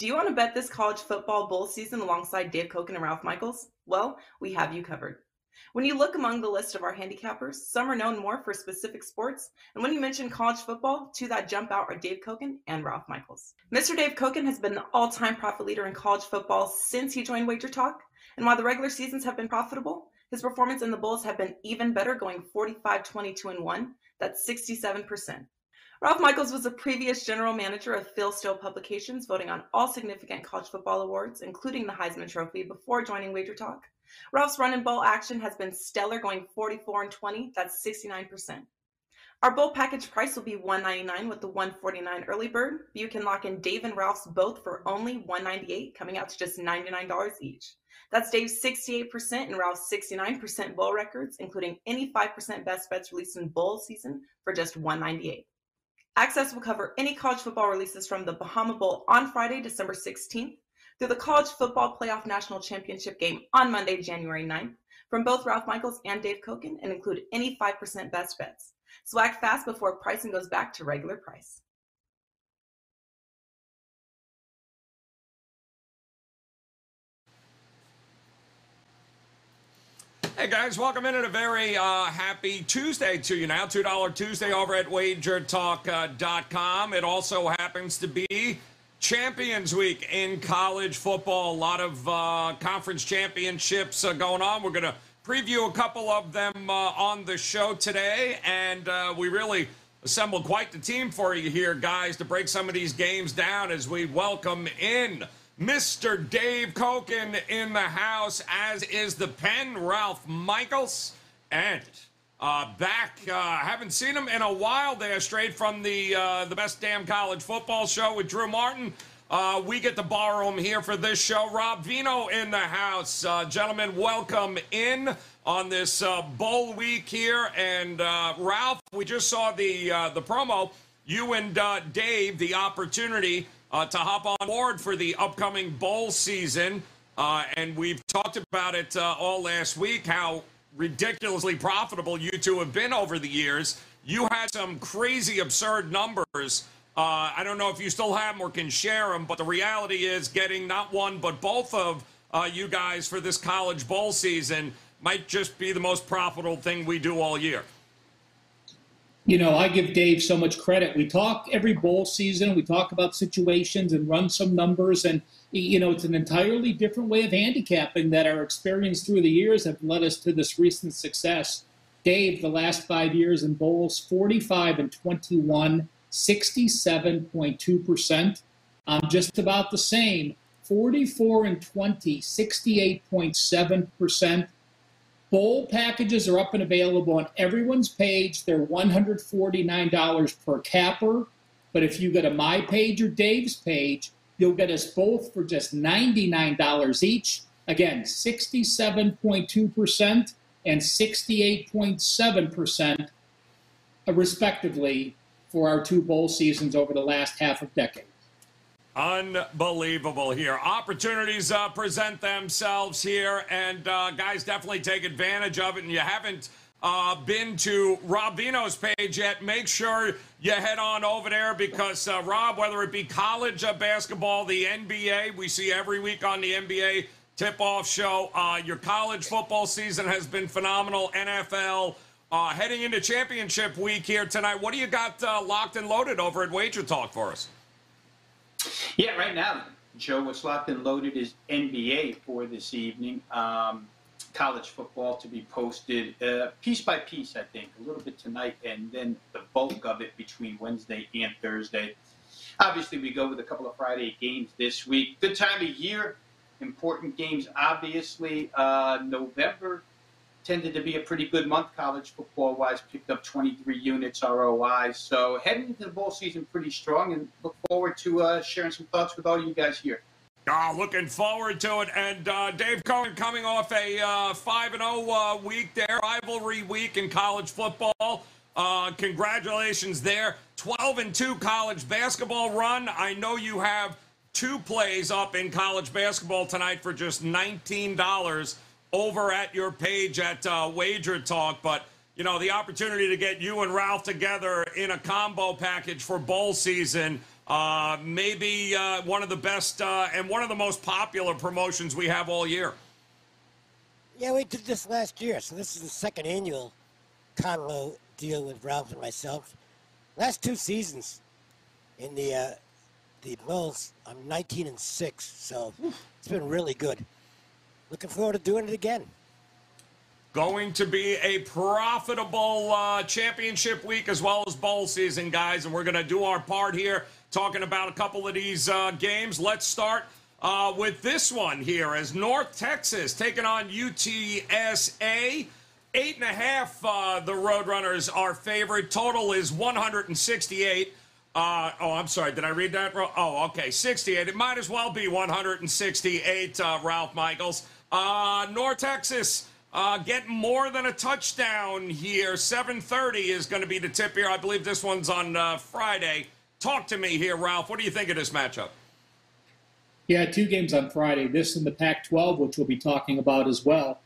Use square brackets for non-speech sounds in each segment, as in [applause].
Do you want to bet this college football bowl season alongside Dave Cokin and Ralph Michaels? Well, we have you covered. When you look among the list of our handicappers, some are known more for specific sports, and when you mention college football, two that jump out are Dave Cokin and Ralph Michaels. Mr. Dave Koken has been the all-time profit leader in college football since he joined Wager Talk, and while the regular seasons have been profitable, his performance in the Bulls have been even better, going 45, 22, and 1. That's 67%. Ralph Michaels was a previous general manager of Phil Steele Publications, voting on all significant college football awards, including the Heisman Trophy, before joining Wager Talk. Ralph's run and bowl action has been stellar, going 44 and 20. That's 69%. Our bowl package price will be 199 with the 149 early bird. You can lock in Dave and Ralph's both for only 198, coming out to just $99 each. That's Dave's 68% and Ralph's 69% bowl records, including any 5% best bets released in bowl season for just $198. Access will cover any college football releases from the Bahama Bowl on Friday, December 16th, through the College Football Playoff National Championship game on Monday, January 9th, from both Ralph Michaels and Dave Cokin, and include any 5% best bets. Act fast before pricing goes back to regular price. Hey guys, welcome in at a very uh, happy Tuesday to you now. $2 Tuesday over at wagertalk.com. It also happens to be Champions Week in college football. A lot of uh, conference championships uh, going on. We're going to preview a couple of them uh, on the show today. And uh, we really assembled quite the team for you here, guys, to break some of these games down as we welcome in Mr. Dave Cokin in the house, as is the pen, Ralph Michaels. And uh, back, uh, haven't seen him in a while there, straight from the uh, the best damn college football show with Drew Martin. Uh, we get to borrow him here for this show. Rob Veno in the house. Uh, gentlemen, welcome in on this uh, bowl week here. And Ralph, we just saw the the promo. You and Dave, the opportunity uh, to hop on board for the upcoming bowl season. Uh, and we've talked about it uh, all last week how ridiculously profitable you two have been over the years. You had some crazy, absurd numbers. Uh, I don't know if you still have them or can share them, but the reality is getting not one, but both of uh, you guys for this college bowl season might just be the most profitable thing we do all year you know, I give Dave so much credit. We talk every bowl season, we talk about situations and run some numbers, and you know, it's an entirely different way of handicapping that our experience through the years have led us to this recent success. Dave, the last five years in bowls, 45 and 21, 67.2%. I'm just about the same, 44 and 20, 68.7%. Bowl packages are up and available on everyone's page. They're $149 per capper. But if you go to my page or Dave's page, you'll get us both for just $99 each. Again, 67.2% and 68.7%, uh, respectively, for our two bowl seasons over the last half of decade. Unbelievable here. Opportunities uh, present themselves here, and uh, guys definitely take advantage of it. And you haven't uh, been to Rob Veno's page yet, make sure you head on over there because uh, Rob, whether it be college uh, basketball, the NBA, we see every week on the NBA tip-off show. Uh, your college football season has been phenomenal. NFL. heading into championship week here tonight, what do you got locked and loaded over at Wager Talk for us? Yeah, right now, Joe, what's locked and loaded is NBA for this evening. Um, college football to be posted uh, piece by piece, I think, a little bit tonight, and then the bulk of it between Wednesday and Thursday. Obviously, we go with a couple of Friday games this week. Good time of year, important games, obviously. Uh, November tended to be a pretty good month college football wise. Picked up 23 units ROI. So heading into the bowl season pretty strong, and look forward to uh, sharing some thoughts with all you guys here. Oh, looking forward to it. And uh, Dave Cokin coming off a uh, 5 and 0 uh, week there, rivalry week in college football. Uh, congratulations there. 12 and 2 college basketball run. I know you have two plays up in college basketball tonight for just $19 over at your page at uh, Wager Talk. But, you know, the opportunity to get you and Ralph together in a combo package for bowl season. Uh, maybe uh, one of the best uh, and one of the most popular promotions we have all year. Yeah, we did this last year, so this is the second annual combo deal with Ralph and myself. Last two seasons in the uh, the Bulls, I'm 19 and six, so it's been really good. Looking forward to doing it again. Going to be a profitable uh, championship week as well as bowl season, guys, and we're going to do our part here talking about a couple of these uh, games. Let's start uh, with this one here as North Texas taking on UTSA. Eight and a half, uh, the Roadrunners are favored. Total is 168. Uh, oh, I'm sorry. Did I read that wrong? Oh, okay. 68. It might as well be 168, uh, Ralph Michaels. Uh, North Texas uh, getting more than a touchdown here. 7.30 is going to be the tip here. I believe this one's on uh, Friday. Talk to me here, Ralph. What do you think of this matchup? Yeah, two games on Friday. This and the Pac 12, which we'll be talking about as well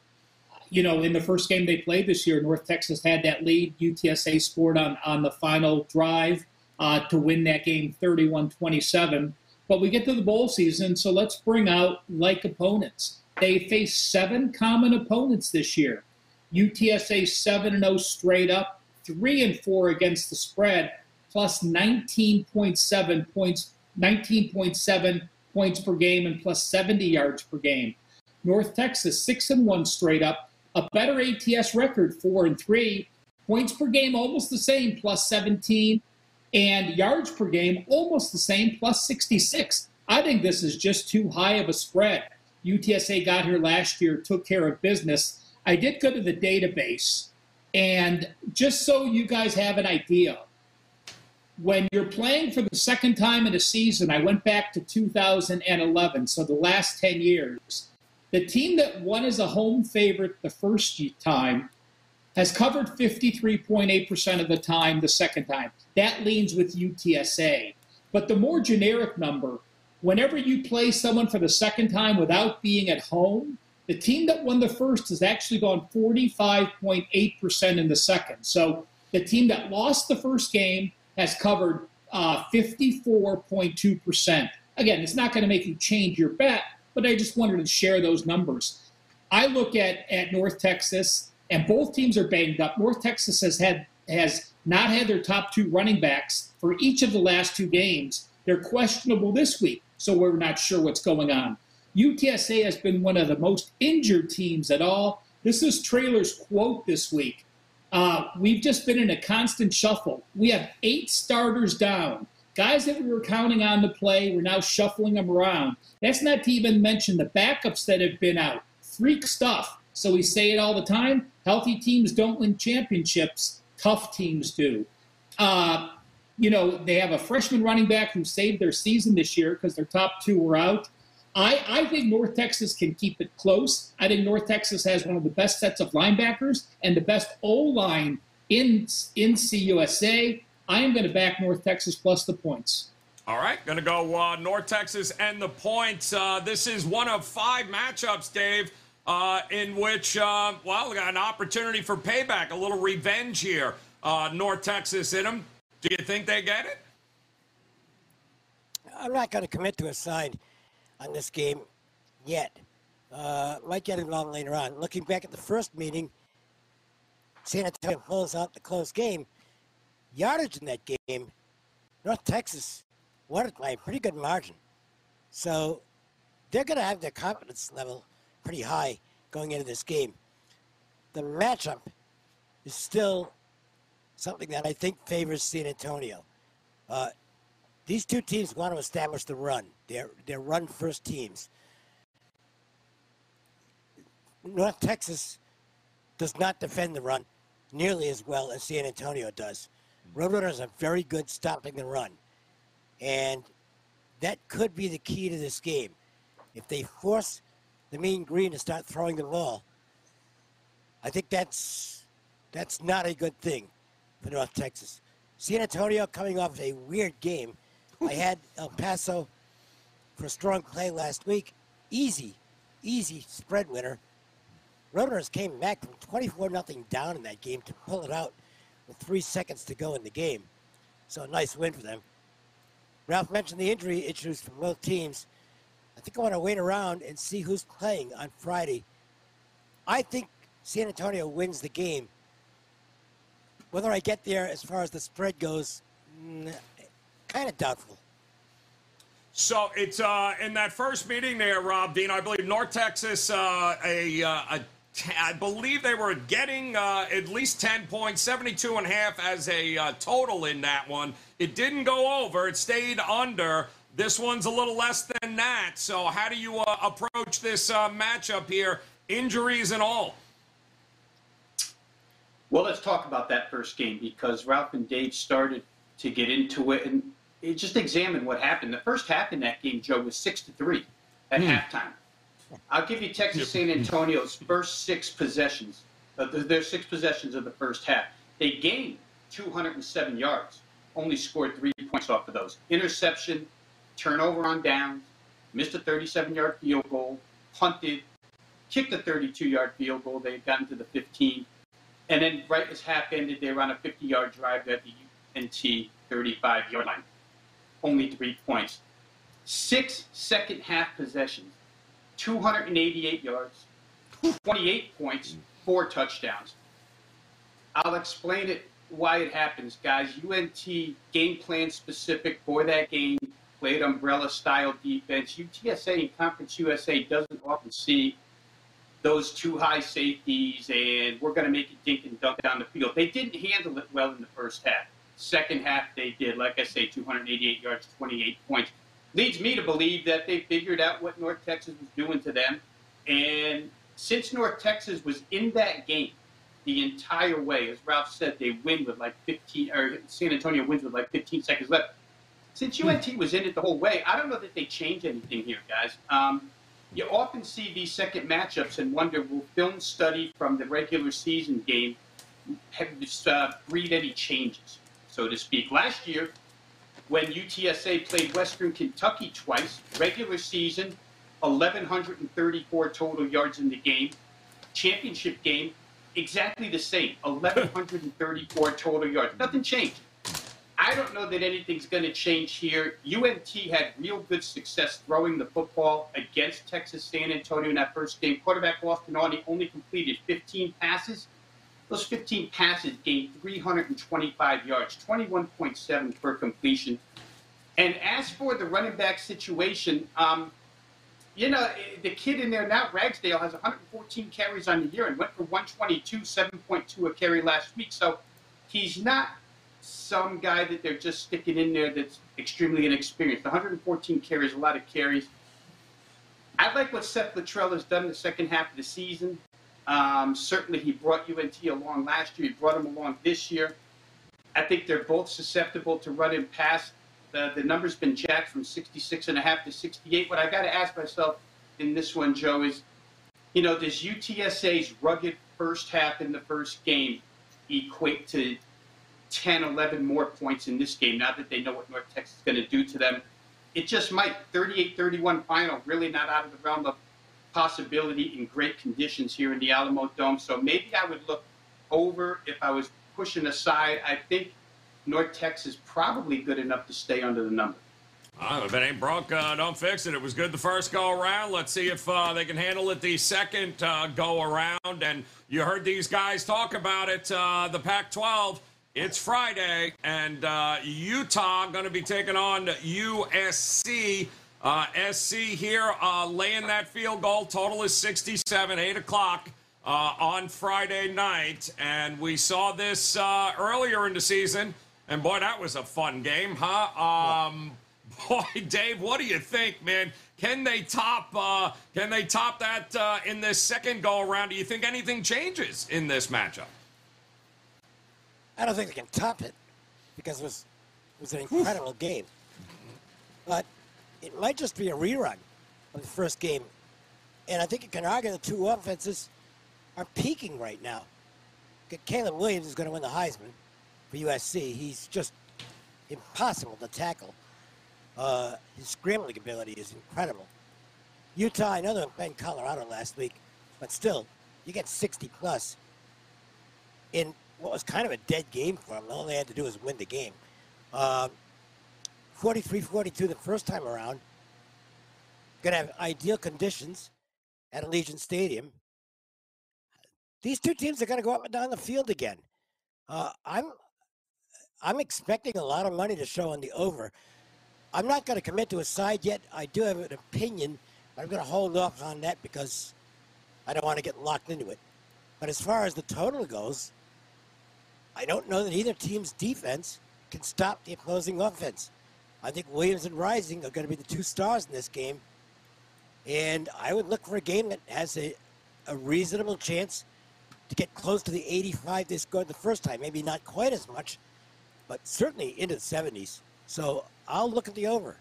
you know, in the first game they played this year, North Texas had that lead. UTSA scored on, on the final drive uh, to win that game 31 27. But we get to the bowl season, so let's bring out like opponents. They face seven common opponents this year. UTSA 7 0 straight up, 3 and 4 against the spread, plus 19.7 points, 19.7 points per game, and plus 70 yards per game. North Texas 6 and 1 straight up, a better ATS record, four and three. Points per game almost the same, plus 17, and yards per game almost the same, plus 66. I think this is just too high of a spread. UTSA got here last year, took care of business. I did go to the database, and just so you guys have an idea, when you're playing for the second time in a season, I went back to 2011, so the last 10 years. The team that won as a home favorite the first time has covered 53.8% of the time the second time. That leans with UTSA. But the more generic number, whenever you play someone for the second time without being at home, the team that won the first has actually gone 45.8% in the second. So the team that lost the first game has covered uh, 54.2%. Again, it's not going to make you change your bet, but I just wanted to share those numbers. I look at, at North Texas, and both teams are banged up. North Texas has had has not had their top two running backs for each of the last two games. They're questionable this week, so we're not sure what's going on. UTSA has been one of the most injured teams at all. This is Traylor's quote this week. Uh, we've just been in a constant shuffle. We have eight starters down. Guys that we were counting on to play, we're now shuffling them around. That's not to even mention the backups that have been out. Freak stuff. So we say it all the time. Healthy teams don't win championships. Tough teams do. Uh, you know, they have a freshman running back who saved their season this year because their top two were out. I, I think North Texas can keep it close. I think North Texas has one of the best sets of linebackers and the best O line in in CUSA. I am going to back North Texas plus the points. All right, going to go uh, North Texas and the points. Uh, this is one of five matchups, Dave, uh, in which, uh, well, we got an opportunity for payback, a little revenge here. Uh, North Texas in them. Do you think they get it? I'm not going to commit to a side on this game yet. Uh, might get involved later on. Looking back at the first meeting, San Antonio pulls out the close game yardage in that game, North Texas won it by a pretty good margin. So they're going to have their confidence level pretty high going into this game. The matchup is still something that I think favors San Antonio. Uh, these two teams want to establish the run. They're, they're run first teams. North Texas does not defend the run nearly as well as San Antonio does. Roadrunners are very good stopping the run. And that could be the key to this game. If they force the Mean Green to start throwing the ball, I think that's that's not a good thing for North Texas. San Antonio coming off a weird game. I [laughs] had El Paso for a strong play last week. Easy, easy spread winner. Roadrunners came back from 24 nothing down in that game to pull it out with three seconds to go in the game. So a nice win for them. Ralph mentioned the injury issues from both teams. I think I want to wait around and see who's playing on Friday. I think San Antonio wins the game. Whether I get there as far as the spread goes, mm, kind of doubtful. So it's uh, in that first meeting there, Rob Dean. I believe North Texas, uh, a, uh, a t- I believe they were getting uh, at least 10 points, 72 and a half as a uh, total in that one. It didn't go over, it stayed under. This one's a little less than that. So, how do you approach this matchup here, injuries and all? Well, let's talk about that first game because Ralph and Dave started to get into it and just examine what happened. The first half in that game, Joe, was six to three at Hmm. halftime. I'll give you Texas San Antonio's first six possessions. Uh, their six possessions of the first half. They gained 207 yards, only scored three points off of those. Interception, turnover on downs, missed a 37-yard field goal, punted, kicked a 32-yard field goal. They had gotten to the 15, and then right as half ended, they were on a 50-yard drive at the UNT 35-yard line. Only three points. Six second half possessions, 288 yards, 28 points, four touchdowns. I'll explain it why it happens, guys. UNT game plan specific for that game, played umbrella style defense. UTSA and Conference USA doesn't often see those two high safeties and we're going to make it dink and dunk down the field. They didn't handle it well in the first half. Second half, they did. Like I say, 288 yards, 28 points. Leads me to believe that they figured out what North Texas was doing to them. And since North Texas was in that game the entire way, as Ralph said, they win with like 15, or San Antonio wins with like 15 seconds left. Since UNT was in it the whole way, I don't know that they change anything here, guys. Um, you often see these second matchups and wonder will film study from the regular season game have uh, breed any changes, so to speak. Last year, when UTSA played Western Kentucky twice, regular season, 1,134 total yards in the game. Championship game, exactly the same, [laughs] 1,134 total yards. Nothing changed. I don't know that anything's going to change here. UNT had real good success throwing the football against Texas San Antonio in that first game. Quarterback Austin Aune only completed 15 passes. Those 15 passes gained 325 yards, 21.7 per completion. And as for the running back situation, um, you know, the kid in there now, Ragsdale, has 114 carries on the year and went for 122, 7.2 a carry last week. So he's not some guy that they're just sticking in there that's extremely inexperienced. 114 carries, a lot of carries. I like what Seth Littrell has done in the second half of the season. Um, certainly, he brought UNT along last year. He brought him along this year. I think they're both susceptible to run and pass. The, the number's been jacked from 66 and a half to 68. What I got to ask myself in this one, Joe, is, you know, does UTSA's rugged first half in the first game equate to 10, 11 more points in this game now that they know what North Texas is going to do to them? It just might 38-31 final, really not out of the realm of possibility in great conditions here in the Alamo Dome. So maybe I would look over if I was pushing aside. I think North Texas probably good enough to stay under the number. Uh, if it ain't broke, uh, don't fix it. It was good the first go around. Let's see if uh, they can handle it the second uh, go around. And you heard these guys talk about it. Uh, the Pac 12, it's Friday, and uh, Utah going to be taking on USC. Uh, SC here uh, laying that field goal. Total is 67, 8 o'clock uh, on Friday night. And we saw this uh, earlier in the season. And boy, that was a fun game, huh? Um, [laughs] Boy, Dave, what do you think, man? Can they top? Uh, can they top that uh, in this second go around? Do you think anything changes in this matchup? I don't think they can top it because it was it was an incredible Oof. game. But it might just be a rerun of the first game, and I think you can argue the two offenses are peaking right now. Caleb Williams is going to win the Heisman for USC. He's just impossible to tackle. Uh, his scrambling ability is incredible. Utah, I know they played Colorado last week, but still, you get 60 plus in what was kind of a dead game for them. All they had to do was win the game. 43-42 um, the first time around. Going to have ideal conditions at Allegiant Stadium. These two teams are going to go up and down the field again. Uh, I'm I'm expecting a lot of money to show on the over. I'm not going to commit to a side yet. I do have an opinion, but I'm going to hold off on that because I don't want to get locked into it. But as far as the total goes, I don't know that either team's defense can stop the opposing offense. I think Williams and Rising are going to be the two stars in this game. And I would look for a game that has a, a reasonable chance to get close to the 85 they scored the first time. Maybe not quite as much, but certainly into the 70s. So I'll look at the over.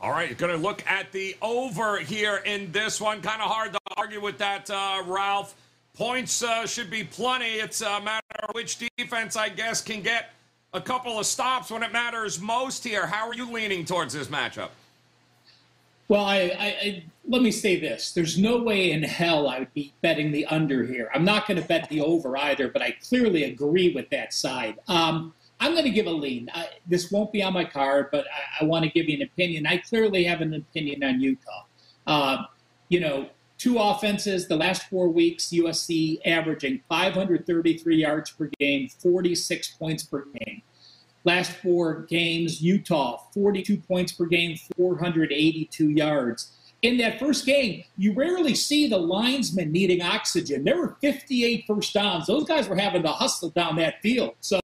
All right, going to look at the over here in this one. Kind of hard to argue with that, uh, Ralph. Points uh, should be plenty. It's a matter which defense, I guess, can get a couple of stops when it matters most here. How are you leaning towards this matchup? Well, I, I, I, let me say this: there's no way in hell I would be betting the under here. I'm not going to bet the over either, but I clearly agree with that side. Um, I'm going to give a lean. I, this won't be on my card, but I, want to give you an opinion. I clearly have an opinion on Utah. Uh, you know, two offenses the last four weeks, USC averaging 533 yards per game, 46 points per game. Last four games, Utah 42 points per game, 482 yards in that first game, you rarely see the linesmen needing oxygen. There were 58 first downs. Those guys were having to hustle down that field. So,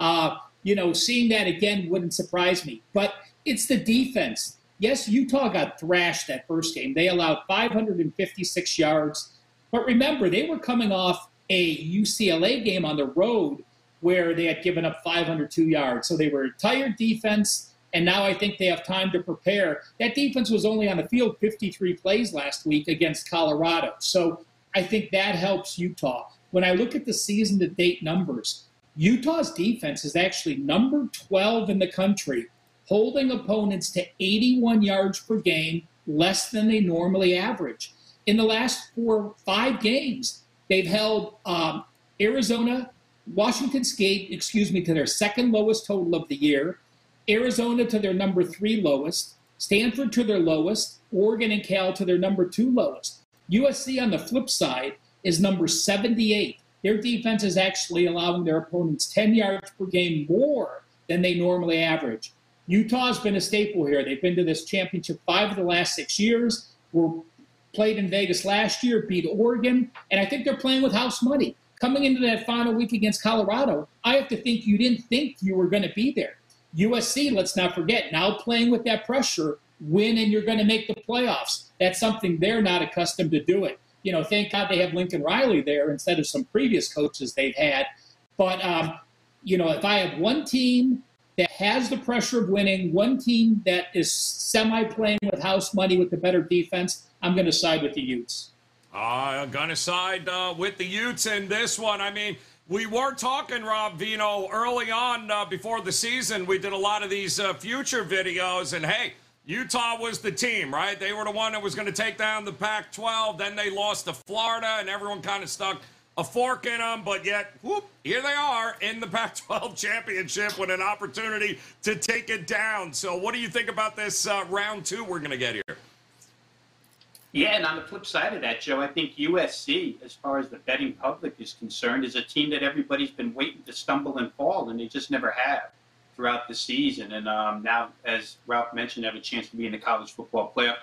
uh, you know, seeing that again wouldn't surprise me. But it's the defense. Yes, Utah got thrashed that first game. They allowed 556 yards. But remember, they were coming off a UCLA game on the road where they had given up 502 yards. So they were a tired defense and now I think they have time to prepare. That defense was only on the field 53 plays last week against Colorado. So I think that helps Utah. When I look at the season to date numbers, Utah's defense is actually number 12 in the country, holding opponents to 81 yards per game, less than they normally average. In the last four, five games, they've held um, Arizona, Washington State, excuse me, to their second lowest total of the year. Arizona to their number three lowest, Stanford to their lowest, Oregon and Cal to their number two lowest. USC on the flip side is number 78. Their defense is actually allowing their opponents 10 yards per game more than they normally average. Utah's been a staple here. They've been to this championship five of the last six years. Were played in Vegas last year, beat Oregon, and I think they're playing with house money. Coming into that final week against Colorado, I have to think you didn't think you were going to be there. USC, let's not forget, now playing with that pressure, win and you're going to make the playoffs. That's something they're not accustomed to doing. You know, thank God they have Lincoln Riley there instead of some previous coaches they've had. But, um, you know, if I have one team that has the pressure of winning, one team that is semi playing with house money with the better defense, I'm going to side with the Utes. Uh, I'm going to side uh, with the Utes in this one. I mean, we were talking, Rob Veno, early on uh, before the season. We did a lot of these uh, future videos, and hey, Utah was the team, right? They were the one that was going to take down the Pac 12. Then they lost to Florida, and everyone kind of stuck a fork in them. But yet, whoop, here they are in the [laughs] Pac 12 championship with an opportunity to take it down. So, what do you think about this uh, round two we're going to get here? Yeah, and on the flip side of that, Joe, I think USC, as far as the betting public is concerned, is a team that everybody's been waiting to stumble and fall, and they just never have throughout the season. And um, now, as Ralph mentioned, have a chance to be in the college football playoff.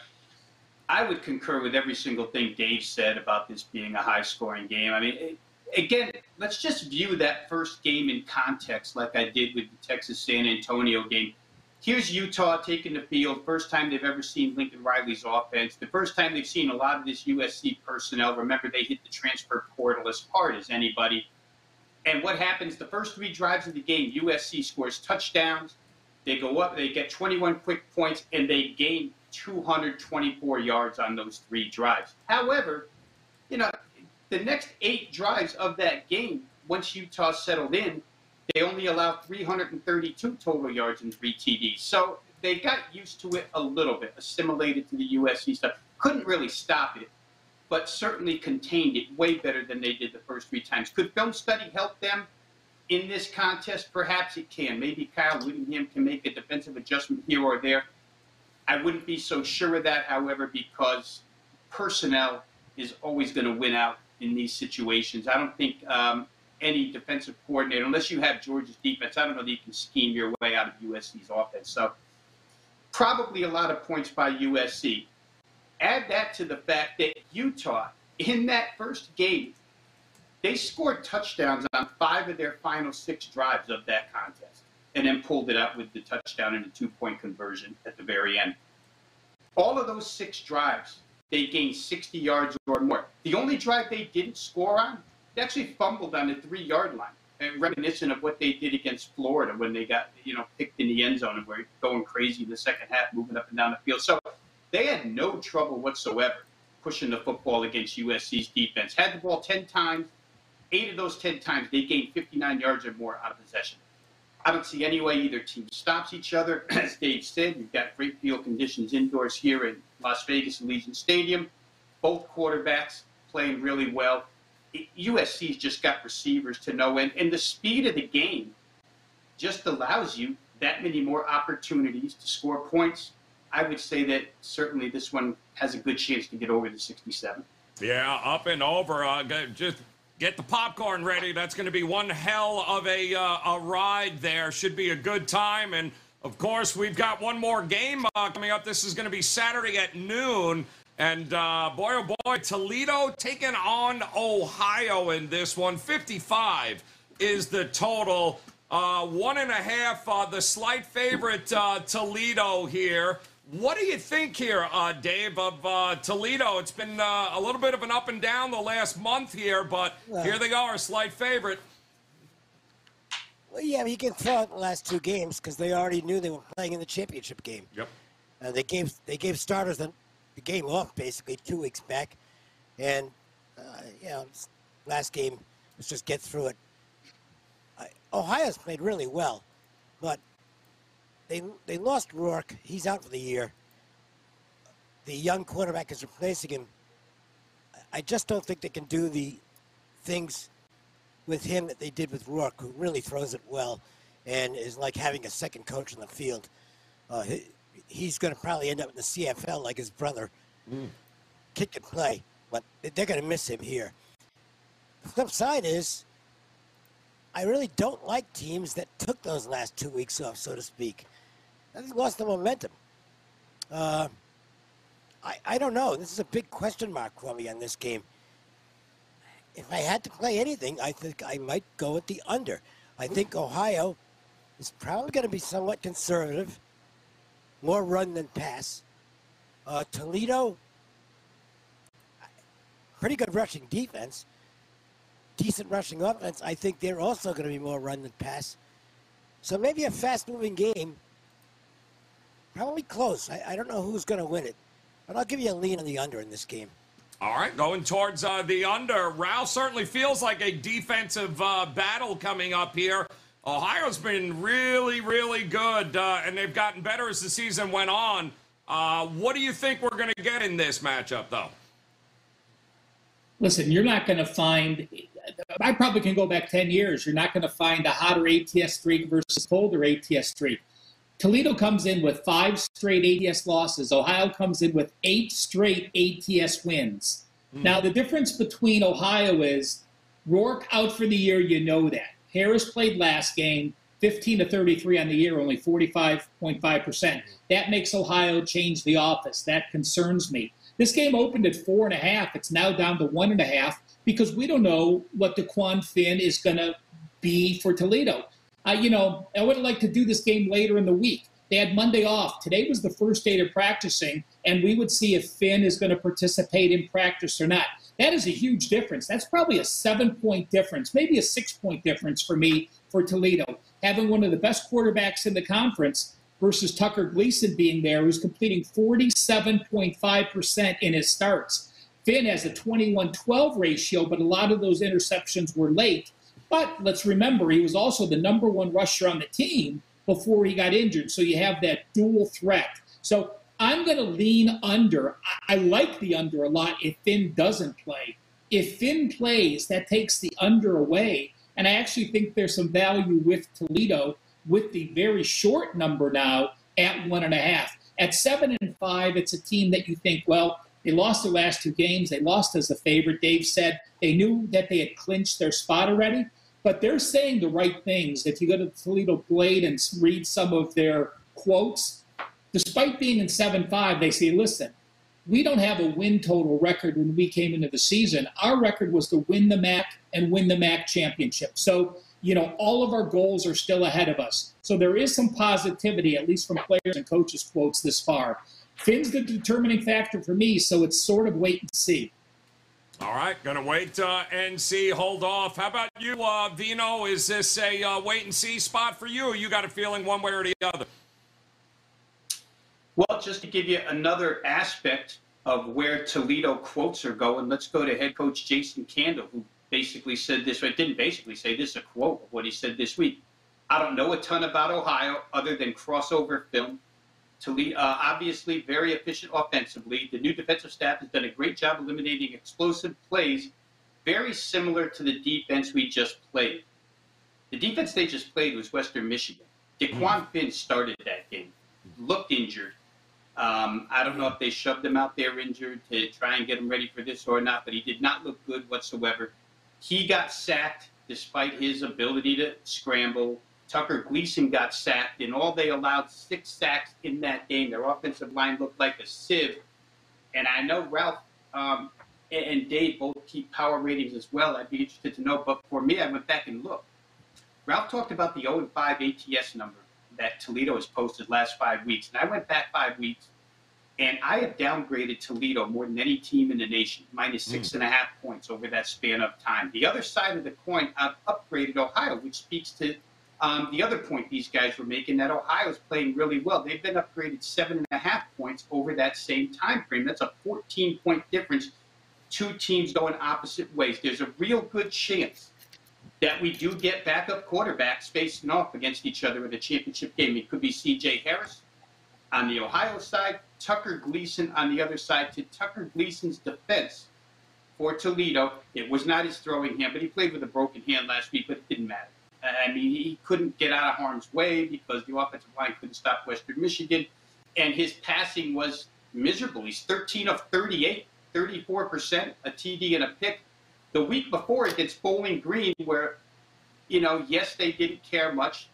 I would concur with every single thing Dave said about this being a high scoring game. I mean, it, again, let's just view that first game in context, like I did with the Texas San Antonio game. here's Utah taking the field. First time they've ever seen Lincoln Riley's offense. The first time they've seen a lot of this USC personnel. Remember, they hit the transfer portal as hard as anybody. And what happens the first three drives of the game, USC scores touchdowns. They go up, they get 21 quick points, and they gain 224 yards on those three drives. However, you know, the next eight drives of that game, once Utah settled in, they only allowed 332 total yards and three TDs. So they got used to it a little bit, assimilated to the USC stuff. Couldn't really stop it, but certainly contained it way better than they did the first three times. Could film study help them in this contest? Perhaps it can. Maybe Kyle Whittingham can make a defensive adjustment here or there. I wouldn't be so sure of that, however, because personnel is always going to win out in these situations. I don't think um, any defensive coordinator, unless you have Georgia's defense, I don't know that you can scheme your way out of USC's offense. So probably a lot of points by USC. Add that to the fact that Utah, in that first game, they scored touchdowns on five of their final six drives of that contest and then pulled it out with the touchdown and a two point conversion at the very end. All of those six drives, they gained 60 yards or more. The only drive they didn't score on they actually fumbled on the three yard line, and reminiscent of what they did against Florida when they got you know picked in the end zone and were going crazy in the second half, moving up and down the field. So they had no trouble whatsoever pushing the football against USC's defense. Had the ball ten times, eight of those ten times they gained 59 yards or more out of possession. I don't see any way either team stops each other. [clears throat] As Dave said, you've got great field conditions indoors here in Las Vegas Allegiant Stadium. Both quarterbacks playing really well. USC's just got receivers to know, and, and the speed of the game just allows you that many more opportunities to score points. I would say that certainly this one has a good chance to get over the 67. Yeah, up and over. Uh, just get the popcorn ready. That's going to be one hell of a, uh, a ride there. Should be a good time. And of course, we've got one more game uh, coming up. This is going to be Saturday at noon. And uh, boy, oh boy, Toledo taking on Ohio in this one. 55 is the total. Uh, one and a half, uh, the slight favorite uh, Toledo here. What do you think here, uh, Dave, of uh, Toledo? It's been a little bit of an up and down the last month here, but well, here they are, a slight favorite. Well, yeah, you can throw out the last two games because they already knew they were playing in the championship game. Yep. they gave they gave starters the the game off basically two weeks back, and uh, you know, last game let's just get through it. Ohio's played really well, but they they lost Rourke. He's out for the year. The young quarterback is replacing him. I just don't think they can do the things with him that they did with Rourke, who really throws it well and is like having a second coach in the field. Uh, he's going to probably end up in the CFL like his brother. Mm. Kick and play, but they're going to miss him here. The flip side is, I really don't like teams that took those last two weeks off, so to speak. I think lost the momentum. Uh, I, I don't know. This is a big question mark for me on this game. If I had to play anything, I think I might go with the under. I think Ohio is probably going to be somewhat conservative more run than pass. Uh, Toledo, pretty good rushing defense, decent rushing offense. I think they're also going to be more run than pass. So maybe a fast moving game. Probably close. I, I don't know who's going to win it, but I'll give you a lean on the under in this game. All right, going towards uh, the under. Ralph certainly feels like a defensive uh, battle coming up here. Ohio's been really, really good, uh, and they've gotten better as the season went on. Uh, what do you think we're going to get in this matchup, though? Listen, you're not going to find. I probably can go back 10 years. You're not going to find a hotter ATS streak versus colder ATS streak. Toledo comes in with five straight ATS losses. Ohio comes in with eight straight ATS wins. Mm. Now, the difference between Ohio is Rourke out for the year, you know that. Harris played last game, 15 to 33 on the year, only 45.5%. That makes Ohio change the office. That concerns me. This game opened at four and a half. It's now down to one and a half because we don't know what Dequan Finn is going to be for Toledo. Uh, you know, I would like to do this game later in the week. They had Monday off. Today was the first day they're practicing, and we would see if Finn is going to participate in practice or not. That is a huge difference. That's probably a seven point difference, maybe a six point difference for me for Toledo. Having one of the best quarterbacks in the conference versus Tucker Gleason being there, who's completing 47.5% in his starts. Finn has a 21 12 ratio, but a lot of those interceptions were late. But let's remember, he was also the number one rusher on the team before he got injured. So you have that dual threat. So I'm going to lean under. I, I like the under a lot if Finn doesn't play. If Finn plays, that takes the under away. And I actually think there's some value with Toledo with the very short number now at one and a half. At seven and five, it's a team that you think, well, they lost their last two games. They lost as a favorite. Dave said they knew that they had clinched their spot already, but they're saying the right things. If you go to the Toledo Blade and read some of their quotes, despite being in 7 5, they say, listen, we don't have a win total record when we came into the season. Our record was to win the MAC and win the MAC championship. So you know, all of our goals are still ahead of us. So there is some positivity, at least from players and coaches' quotes this far. Finn's the determining factor for me, so it's sort of wait and see. All right, gonna wait uh, and see. Hold off. How about you, uh, Veno? Is this a uh, wait and see spot for you? You got a feeling one way or the other? Well, just to give you another aspect of where Toledo quotes are going, let's go to head coach Jason Candle, who basically said this, or didn't basically say this, a quote of what he said this week. I don't know a ton about Ohio other than crossover film. Toledo, uh, obviously very efficient offensively. The new defensive staff has done a great job eliminating explosive plays, very similar to the defense we just played. The defense they just played was Western Michigan. DeQuan mm. Finn started that game, looked injured. Um, I don't know if they shoved him out there injured to try and get him ready for this or not, but he did not look good whatsoever. He got sacked despite his ability to scramble. Tucker Gleason got sacked, and all they allowed six sacks in that game. Their offensive line looked like a sieve. And I know Ralph um, and Dave both keep power ratings as well. I'd be interested to know. But for me, I went back and looked. Ralph talked about the 0 5 ATS number that Toledo has posted last five weeks. And I went back five weeks and I have downgraded Toledo more than any team in the nation, minus six mm. and a half points over that span of time. The other side of the coin, I've upgraded Ohio, which speaks to um, the other point these guys were making that Ohio's playing really well. They've been upgraded seven and a half points over that same time frame. That's a 14 point difference. Two teams going opposite ways. There's a real good chance that we do get backup quarterbacks facing off against each other in the championship game. It could be C.J. Harris on the Ohio side, Tucker Gleason on the other side. To Tucker Gleason's defense for Toledo, it was not his throwing hand, but he played with a broken hand last week, but it didn't matter. I mean, he couldn't get out of harm's way because the offensive line couldn't stop Western Michigan, and his passing was miserable. He's 13 of 38, 34%, a TD and a pick. The week before against Bowling Green, where, you know, yes, they didn't care much,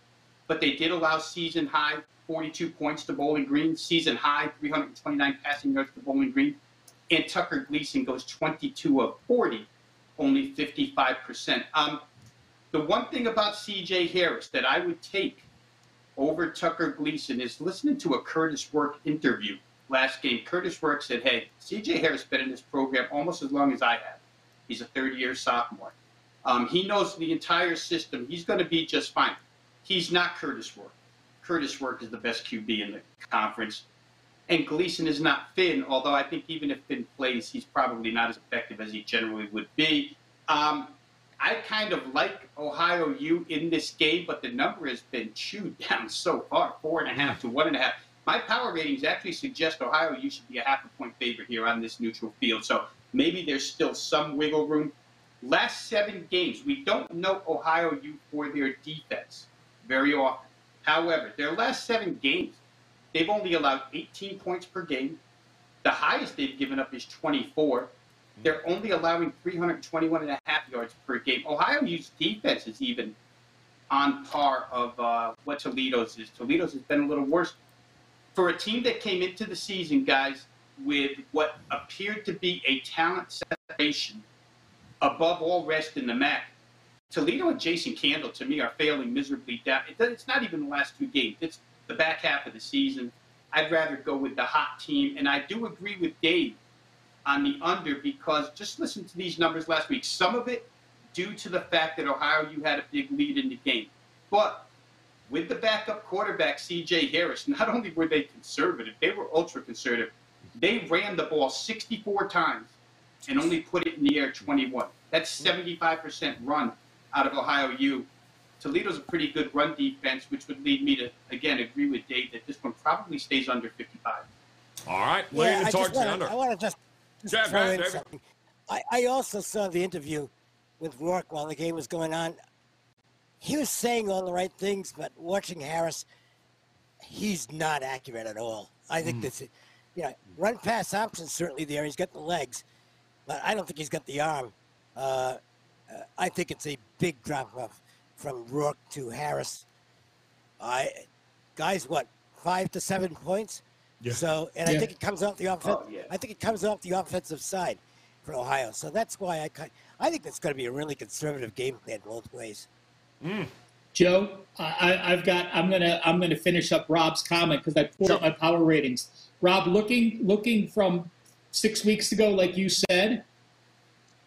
but they did allow season high 42 points to Bowling Green, season high 329 passing yards to Bowling Green. And Tucker Gleason goes 22 of 40, only 55%. Um, the one thing about CJ Harris that I would take over Tucker Gleason is listening to a Kurtis Rourke interview last game. Kurtis Rourke said, Hey, CJ Harris been in this program almost as long as I have. He's a third year sophomore. Um, he knows the entire system. He's going to be just fine. He's not Kurtis Rourke. Kurtis Rourke is the best QB in the conference. And Gleason is not Finn, although I think even if Finn plays, he's probably not as effective as he generally would be. Um, I kind of like Ohio U in this game, but the number has been chewed [laughs] down so far, four and a half to one and a half. My power ratings actually suggest Ohio U should be a half a point favorite here on this neutral field. So maybe there's still some wiggle room. Last seven games, we don't know Ohio U for their defense very often. However, their last seven games, they've only allowed 18 points per game. The highest they've given up is 24. They're only allowing 321 and a half yards per game. Ohio U's defense is even on par of uh, what Toledo's is. Toledo's has been a little worse. For a team that came into the season, guys, with what appeared to be a talent separation above all rest in the MAC, Toledo and Jason Candle, to me, are failing miserably down. It's not even the last two games. It's the back half of the season. I'd rather go with the hot team, and I do agree with Dave on the under because just listen to these numbers last week. Some of it due to the fact that Ohio U had a big lead in the game, but with the backup quarterback C.J. Harris, [laughs] not only were they conservative, they were ultra conservative. They ran the ball 64 times and only put it in the air 21. That's 75% run out of Ohio U. Toledo's a pretty good run defense, which would lead me to, again, agree with Dave that this one probably stays under 55. All right, Yeah, I just the wanna, under. I want to just, just Yeah, throw in something. I, I also saw the interview with Rourke while the game was going on. He was saying all the right things, but watching Harris, he's not accurate at all. I think Mm. that's, you know, run pass options certainly there. He's got the legs, but I don't think he's got the arm. Uh, uh, I think it's a big drop off from Rourke to Harris. I, guys, what five to seven points? Yeah. So, and I think it comes off the offense. Oh, yeah. I think it comes off the offensive side for Ohio. So that's why I, ki- I think it's going to be a really conservative game plan both ways. Mm. Joe, I, I- I've got. I'm gonna. I'm gonna finish up Rob's comment because I pulled up my power ratings. Rob, looking looking from six weeks ago, like you said,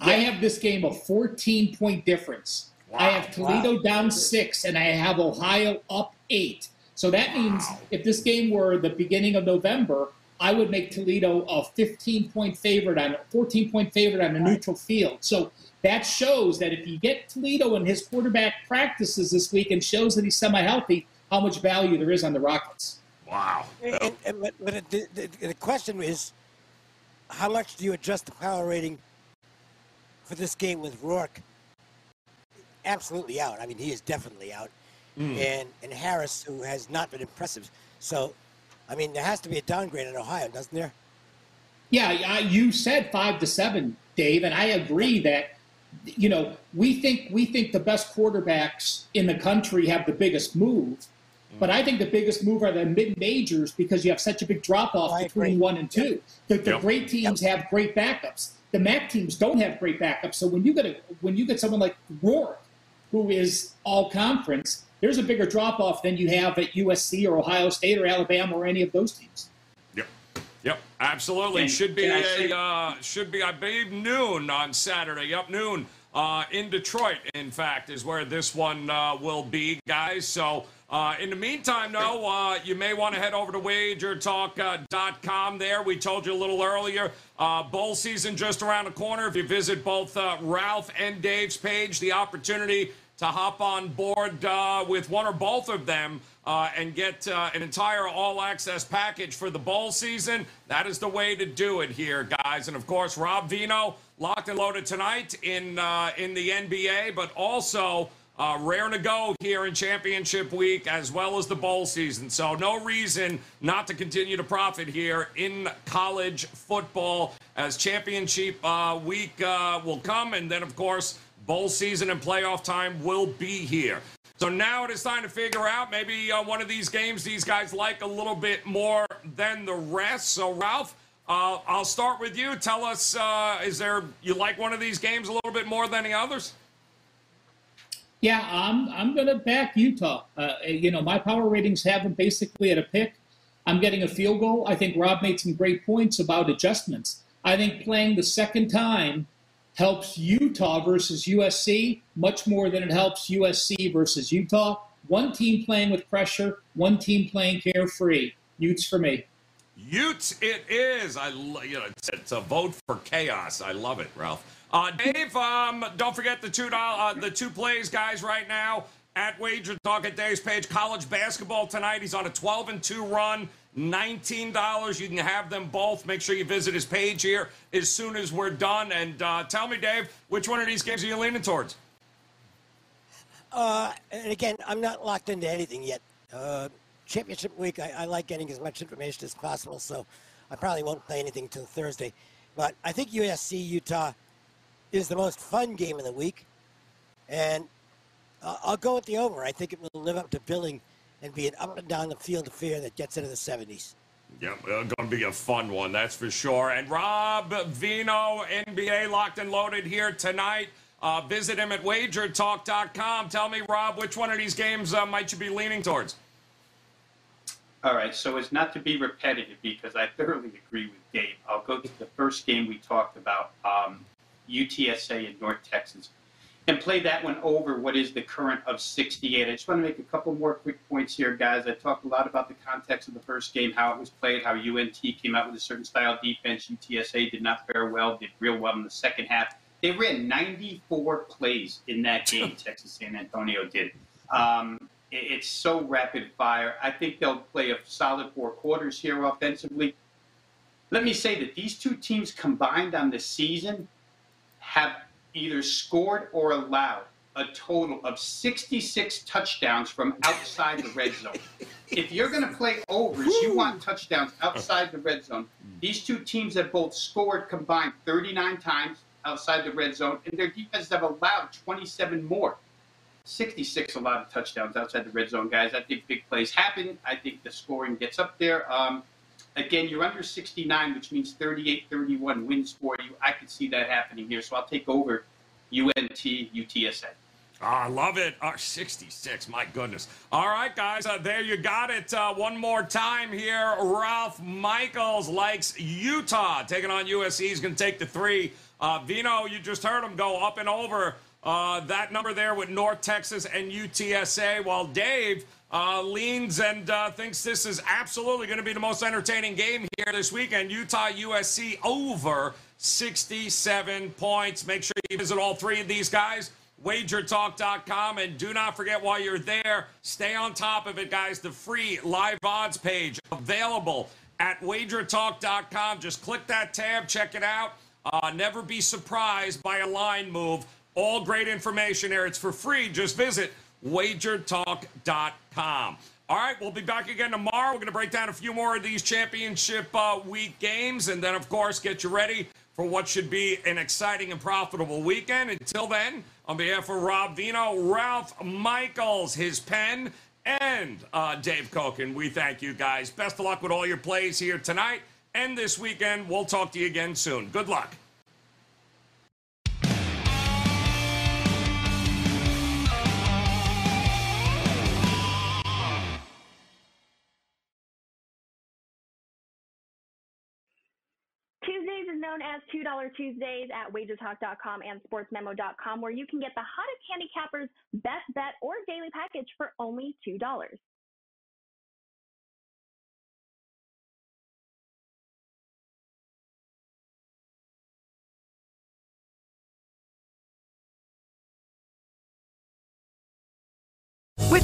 I have this game a 14 point difference. Wow. I have Toledo down six, and I have Ohio up eight. So that means if this game were the beginning of November, I would make Toledo a 15 point favorite on 14 point favorite on a neutral field. So that shows that if you get Toledo and his quarterback practices this week and shows that he's semi healthy, how much value there is on the Rockets. Wow. And, and, but but the, the, the question is, how much do you adjust the power rating for this game with Rourke? Absolutely out. I mean, he is definitely out. Mm. And and Harris, who has not been impressive. So, I mean, there has to be a downgrade in Ohio, doesn't there? Yeah, I, you said five to seven, Dave, and I agree that you know we think we think the best quarterbacks in the country have the biggest move, mm. but I think the biggest move are the mid majors because you have such a big drop off Oh, between agree. one and two. The, the Yep. great teams have great backups. The MAC teams don't have great backups. So when you get a, when you get someone like Rourke, who is all conference, there's a bigger drop off than you have at USC or Ohio State or Alabama or any of those teams. Yep. Yep. Absolutely. Can- should be can I a say- uh, should be I believe noon on Saturday. Yep, noon. Uh, in Detroit, in fact, is where this one uh, will be, guys. So, uh, in the meantime, though, uh, you may want to head over to wagertalk.com. There, we told you a little earlier. Uh, bowl season just around the corner. If you visit both uh, Ralph and Dave's page, the opportunity to hop on board uh, with one or both of them uh, and get uh, an entire all access package for the bowl season. That is the way to do it here, guys. And of course, Rob Veno locked and loaded tonight in uh, in the NBA, but also. Uh, rare to go here in championship week as well as the bowl season. So, no reason not to continue to profit here in college football as championship uh, week uh, will come. And then, of course, bowl season and playoff time will be here. So now it is time to figure out maybe uh, one of these games these guys like a little bit more than the rest. So, Ralph, uh, I'll start with you. Tell us, uh, is there you like one of these games a little bit more than the others? Yeah, I'm I'm going to back Utah. Uh, you know, my power ratings have them basically at a pick. I'm getting a field goal. I think Rob made some great points about adjustments. I think playing the second time helps Utah versus USC much more than it helps USC versus Utah. One team playing with pressure, one team playing carefree. Utes for me. Utes, it is. I, you know, it's, it's a vote for chaos. I love it, Ralph. Uh, Dave, um, don't forget the two uh, the two plays, guys, right now at Wager Talk at Dave's page. College basketball tonight. He's on a 12 and two run. Nineteen dollars. You can have them both. Make sure you visit his page here as soon as we're done. And uh, tell me, Dave, which one of these games are you leaning towards? Uh, and again, I'm not locked into anything yet. Uh, championship week, I, I like getting as much information as possible, so I probably won't play anything till Thursday. But I think USC Utah is the most fun game of the week, and uh, I'll go with the over. I think it will live up to billing and be an up and down the field affair that gets into the 70s. Yep, going to be a fun one, that's for sure. And Rob Veno, NBA locked and loaded here tonight. Uh, visit him at wagertalk.com. Tell me, Rob, which one of these games uh, might you be leaning towards? All right, so as not to be repetitive, because I thoroughly agree with Dave, I'll go to the first game we talked about, um, UTSA in North Texas, and play that one over what is the current of 68. I just want to make a couple more quick points here, guys. I talked a lot about the context of the first game, how it was played, how UNT came out with a certain style defense. UTSA did not fare well, did real well in the second half. They ran 94 plays in that game, [laughs] Texas San Antonio did. Um, it's so rapid fire. I think they'll play a solid four quarters here offensively. Let me say that these two teams combined on the season have either scored or allowed a total of 66 touchdowns from outside the red zone. If you're going to play overs, you want touchdowns outside the red zone. These two teams have both scored combined 39 times outside the red zone, and their defenses have allowed 27 more. 66 a lot of touchdowns outside the red zone, guys. I think big plays happen. I think the scoring gets up there. Um, again, you're under 69, which means 38 31 wins for you. I could see that happening here. So I'll take over UNT UTSA. Oh, I love it. Oh, 66. My goodness. All right, guys. Uh, there you got it. Uh, one more time here. Ralph Michaels likes Utah taking on USC. He's going to take the three. Uh, Veno, you just heard him go up and over uh, that number there with North Texas and UTSA, while Dave uh, leans and uh, thinks this is absolutely going to be the most entertaining game here this weekend. Utah USC over 67 points. Make sure you visit all three of these guys. WagerTalk.com. And do not forget while you're there, stay on top of it, guys. The free live odds page available at WagerTalk.com. Just click that tab, check it out. Uh, never be surprised by a line move. All great information there. It's for free. Just visit wagertalk.com. All right, we'll be back again tomorrow. We're going to break down a few more of these championship uh, week games and then, of course, get you ready for what should be an exciting and profitable weekend. Until then, on behalf of Rob Veno, Ralph Michaels, his pen, and uh, Dave Cokin, we thank you guys. Best of luck with all your plays here tonight and this weekend. We'll talk to you again soon. Good luck. Known as $2 Tuesdays at wagertalk.com and sportsmemo.com, where you can get the hottest handicappers' best bet or daily package for only $2.